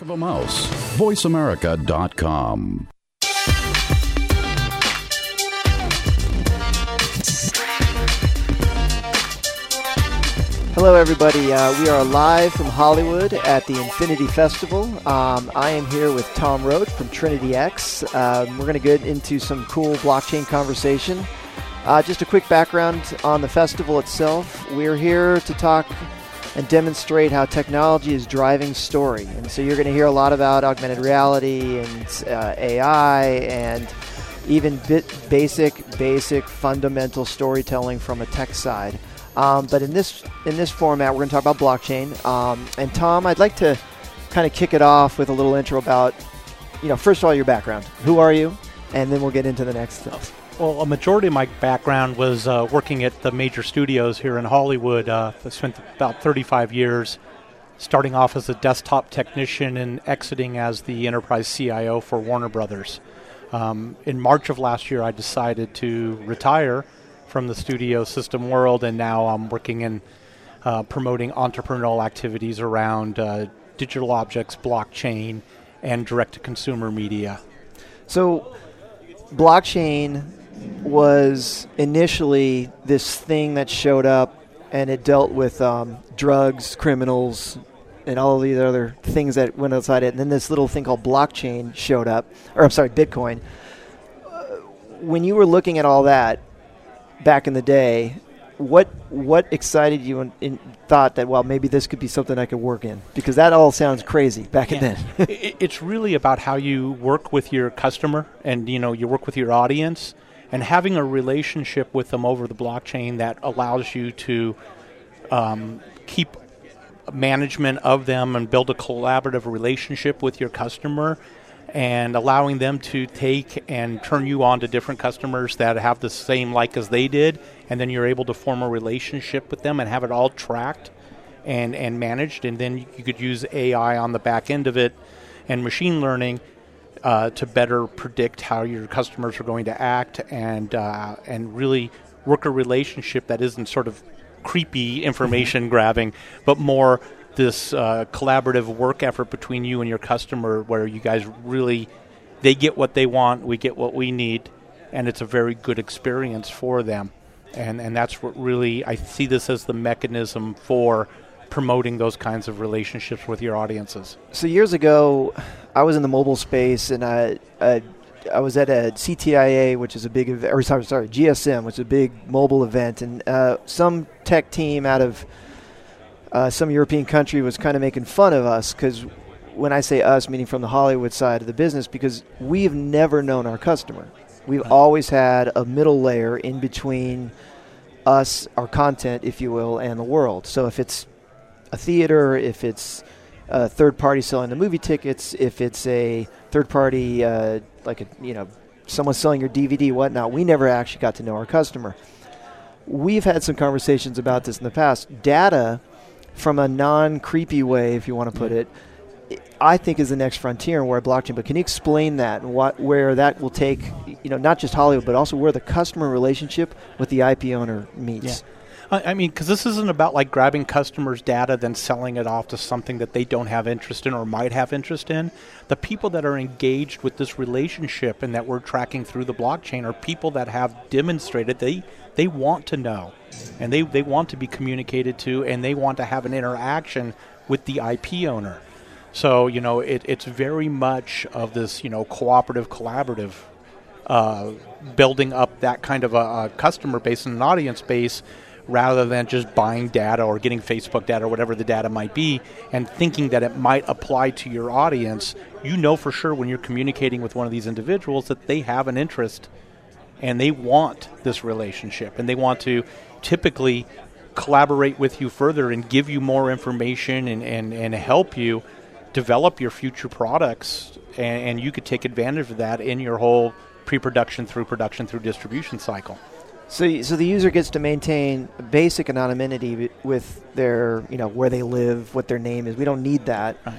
of a mouse. VoiceAmerica.com. Hello, everybody. Uh, we are live from Hollywood at the Infinity Festival. Um, I am here with Tom Roach from Trinity X. Um, we're going to get into some cool blockchain conversation. Uh, just a quick background on the festival itself. We're here to talk and demonstrate how technology is driving story. And so you're going to hear a lot about augmented reality and uh, AI and even basic, basic, fundamental storytelling from a tech side. Um, but in this in this format, we're going to talk about blockchain. Um, and Tom, I'd like to kind of kick it off with a little intro about, you know, first of all, your background. Who are you? And then we'll get into the next stuff. Well, a majority of my background was uh, working at the major studios here in Hollywood. Uh, I spent about 35 years starting off as a desktop technician and exiting as the enterprise CIO for Warner Brothers. Um, in March of last year, I decided to retire from the studio system world, and now I'm working in uh, promoting entrepreneurial activities around uh, digital objects, blockchain, and direct to consumer media. So, blockchain was initially this thing that showed up and it dealt with um, drugs, criminals, and all of these other things that went outside it. And then this little thing called blockchain showed up, or I'm sorry, Bitcoin. Uh, when you were looking at all that, back in the day, what what excited you and, and, thought that well maybe this could be something I could work in because that all sounds crazy back yeah. then. it's really about how you work with your customer and you know you work with your audience and having a relationship with them over the blockchain that allows you to um, keep management of them and build a collaborative relationship with your customer and allowing them to take and turn you on to different customers that have the same like as they did, and then you're able to form a relationship with them and have it all tracked and, and managed, and then you could use AI on the back end of it and machine learning uh, to better predict how your customers are going to act and uh, and really work a relationship that isn't sort of creepy information grabbing, but more this uh, collaborative work effort between you and your customer where you guys really they get what they want we get what we need and it's a very good experience for them. And and that's what really I see this as the mechanism for promoting those kinds of relationships with your audiences. So years ago, I was in the mobile space, and I, I, I was at a CTIA, which is a big, or sorry, sorry, GSM, which is a big mobile event, and uh, some tech team out of uh, some European country was kind of making fun of us because when I say us, meaning from the Hollywood side of the business, because we've never known our customer. We've always had a middle layer in between us, our content, if you will, and the world. So if it's a theater, if it's a third party selling the movie tickets, if it's a third party, uh, like a, you know, someone selling your DVD, whatnot, we never actually got to know our customer. We've had some conversations about this in the past. Data from a non creepy way, if you want to put it, I think is the next frontier and where blockchain. But can you explain that and what where that will take? You know, not just Hollywood, but also where the customer relationship with the IP owner meets. Yeah. I mean, because this isn't about like grabbing customers' data, then selling it off to something that they don't have interest in or might have interest in. The people that are engaged with this relationship and that we're tracking through the blockchain are people that have demonstrated they they want to know and they, they want to be communicated to and they want to have an interaction with the IP owner. So, you know, it, it's very much of this, you know, cooperative, collaborative, uh, building up that kind of a, a, customer base and an audience base rather than just buying data or getting Facebook data or whatever the data might be and thinking that it might apply to your audience. You know for sure when you're communicating with one of these individuals that they have an interest and they want this relationship and they want to typically collaborate with you further and give you more information and, and, and help you develop your future products and, and you could take advantage of that in your whole pre-production through production through distribution cycle so, so the user gets to maintain basic anonymity with their, you know, where they live, what their name is. We don't need that. Right.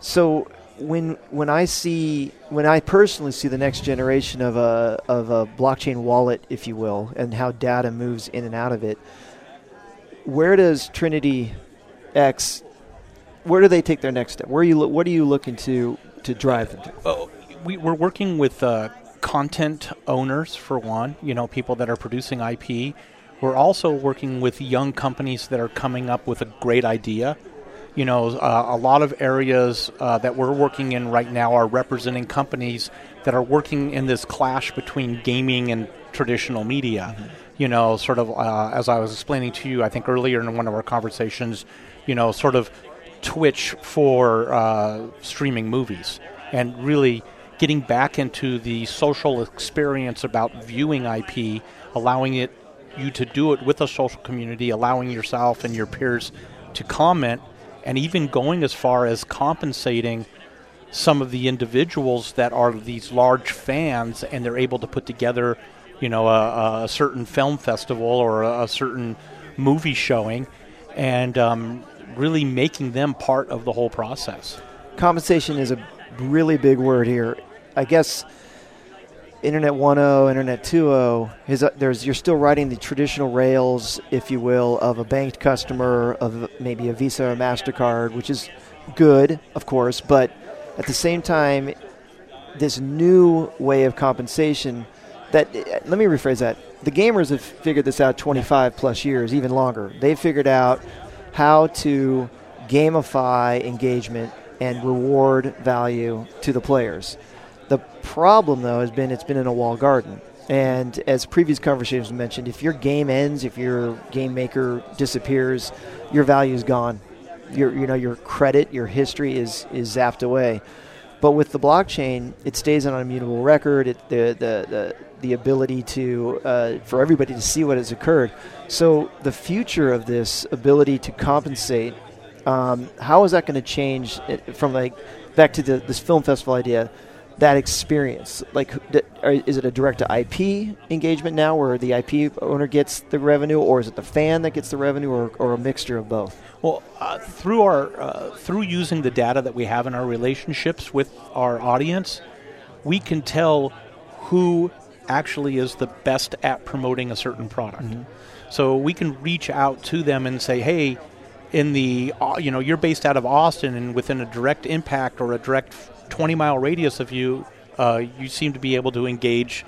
So, when when I see when I personally see the next generation of a of a blockchain wallet, if you will, and how data moves in and out of it, where does Trinity X where do they take their next step? Where are you? What are you looking to to drive them to? Oh, we, we're working with uh, content owners for one. You know, people that are producing IP. We're also working with young companies that are coming up with a great idea. You know, uh, a lot of areas uh, that we're working in right now are representing companies that are working in this clash between gaming and traditional media. Mm-hmm. You know, sort of uh, as I was explaining to you, I think earlier in one of our conversations, you know, sort of Twitch for uh, streaming movies and really getting back into the social experience about viewing IP, allowing it you to do it with a social community, allowing yourself and your peers to comment, and even going as far as compensating some of the individuals that are these large fans and they're able to put together, you know, a, a certain film festival or a, a certain movie showing and um, really making them part of the whole process. Compensation is a really big word here. I guess Internet 1.0, Internet 2.0, is, uh, there's, you're still riding the traditional rails, if you will, of a banked customer, of maybe a Visa or MasterCard, which is good, of course, but at the same time, this new way of compensation that, let me rephrase that. The gamers have figured this out 25 plus years, even longer. They've figured out how to gamify engagement and reward value to the players. The problem, though, has been it's been in a wall garden. And as previous conversations mentioned, if your game ends, if your game maker disappears, your value is gone your you know your credit, your history is is zapped away. But with the blockchain, it stays on an immutable record. It, the, the, the, the ability to uh, for everybody to see what has occurred. So the future of this ability to compensate, um, how is that going to change from like back to the, this film festival idea? That experience? Like, is it a direct to IP engagement now, where the IP owner gets the revenue, or is it the fan that gets the revenue, or, or a mixture of both? Well, uh, through our uh, through using the data that we have in our relationships with our audience, we can tell who actually is the best at promoting a certain product. Mm-hmm. So we can reach out to them and say, "Hey, in the uh, you know you're based out of Austin, and within a direct impact or a direct 20 mile radius of you, uh, you seem to be able to engage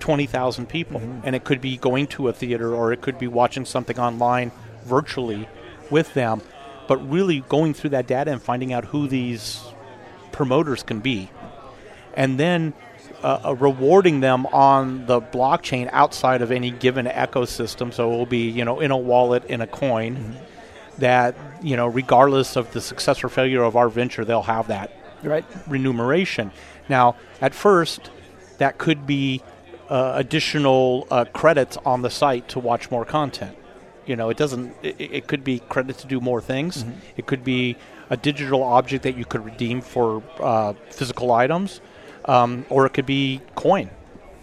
20,000 people. Mm-hmm. And it could be going to a theater or it could be watching something online virtually with them. But really going through that data and finding out who these promoters can be. And then uh, uh rewarding them on the blockchain outside of any given ecosystem. So it will be, you know, in a wallet, in a coin. Mm-hmm. That you know, regardless of the success or failure of our venture, they'll have that right. remuneration. Now, at first, that could be uh, additional uh, credits on the site to watch more content. You know, it doesn't. It, it could be credit to do more things. Mm-hmm. It could be a digital object that you could redeem for uh, physical items, um, or it could be coin,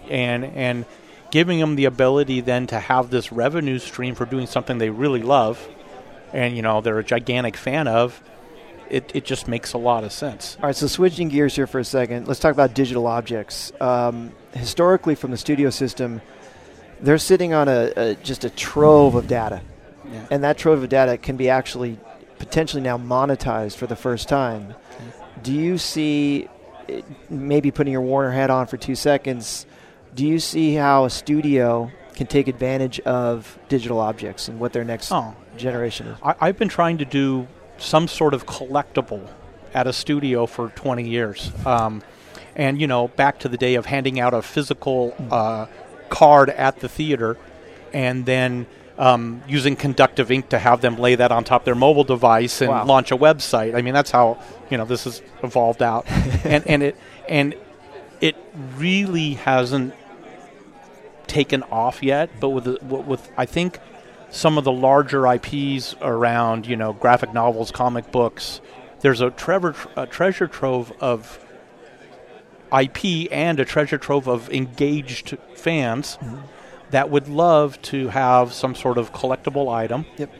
and and giving them the ability then to have this revenue stream for doing something they really love, and you know they're a gigantic fan of it, it just makes a lot of sense. All right, so switching gears here for a second, let's talk about digital objects. Um, historically, from the studio system, they're sitting on a, a just a trove of data, yeah. and that trove of data can be actually potentially now monetized for the first time. Okay. Do you see, maybe putting your Warner hat on for two seconds? Do you see how a studio can take advantage of digital objects and what their next oh. generation is? I, have been trying to do some sort of collectible at a studio for 20 years. Um, and, you know, back to the day of handing out a physical uh, card at the theater and then um, using conductive ink to have them lay that on top of their mobile device and wow. launch a website. I mean, that's how, you know, this has evolved out. and, and, it, and it really hasn't taken off yet, but with, with I think some of the larger IPs around, you know, graphic novels, comic books. There's a, a treasure trove of IP and a treasure trove of engaged fans mm-hmm. that would love to have some sort of collectible item. Yep.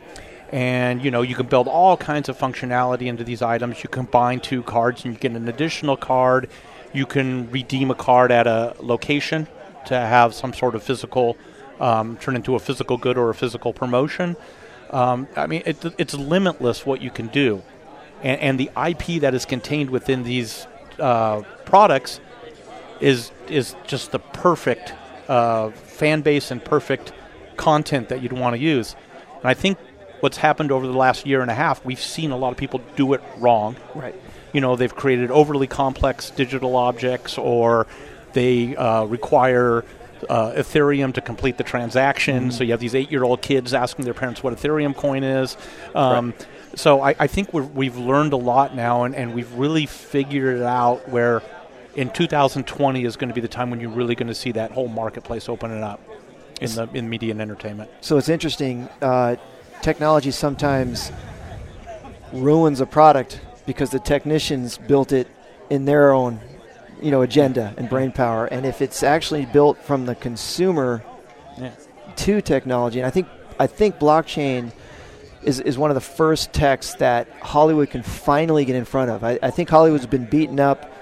And you know you can build all kinds of functionality into these items. You combine two cards and you get an additional card. You can redeem a card at a location to have some sort of physical um, turn into a physical good or a physical promotion. Um, I mean, it, it's limitless what you can do. and, and the IP that is contained within these uh, products is is just the perfect uh, fan base and perfect content that you'd want to use. And I think what's happened over the last year and a half, we've seen a lot of people do it wrong. Right. You know, they've created overly complex digital objects, or they uh, require uh, Ethereum to complete the transaction. Mm-hmm. So you have these eight-year-old kids asking their parents what Ethereum coin is. Um, right. So I, I think we have learned a lot now, and, and we've really figured it out where in 2020 is going to be the time when you're really going to see that whole marketplace opening up in the in media and entertainment. So it's interesting. Uh, technology sometimes ruins a product because the technicians built it in their own you know agenda and brain power and if it's actually built from the consumer yeah. to technology and i think i think blockchain is, is one of the first techs that hollywood can finally get in front of i, I think hollywood's been beaten up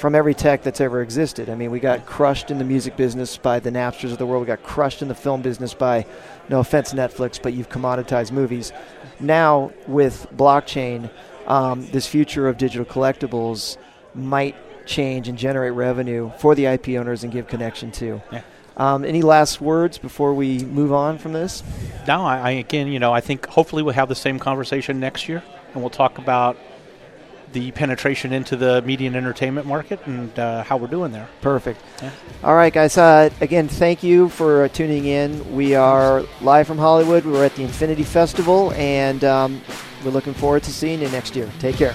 from every tech that's ever existed. I mean, we got crushed in the music business by the Napsters of the world. We got crushed in the film business by, no offense, Netflix, but you've commoditized movies. Now, with blockchain, um, this future of digital collectibles might change and generate revenue for the IP owners and give connection to. Yeah. Um, any last words before we move on from this? No, I, I, again, you know, I think hopefully we'll have the same conversation next year, and we'll talk about the penetration into the media and entertainment market and uh, how we're doing there. Perfect. Yeah. All right, guys. Uh, again, thank you for uh, tuning in. We are live from Hollywood. We're at the Infinity Festival, and um, we're looking forward to seeing you next year. Take care.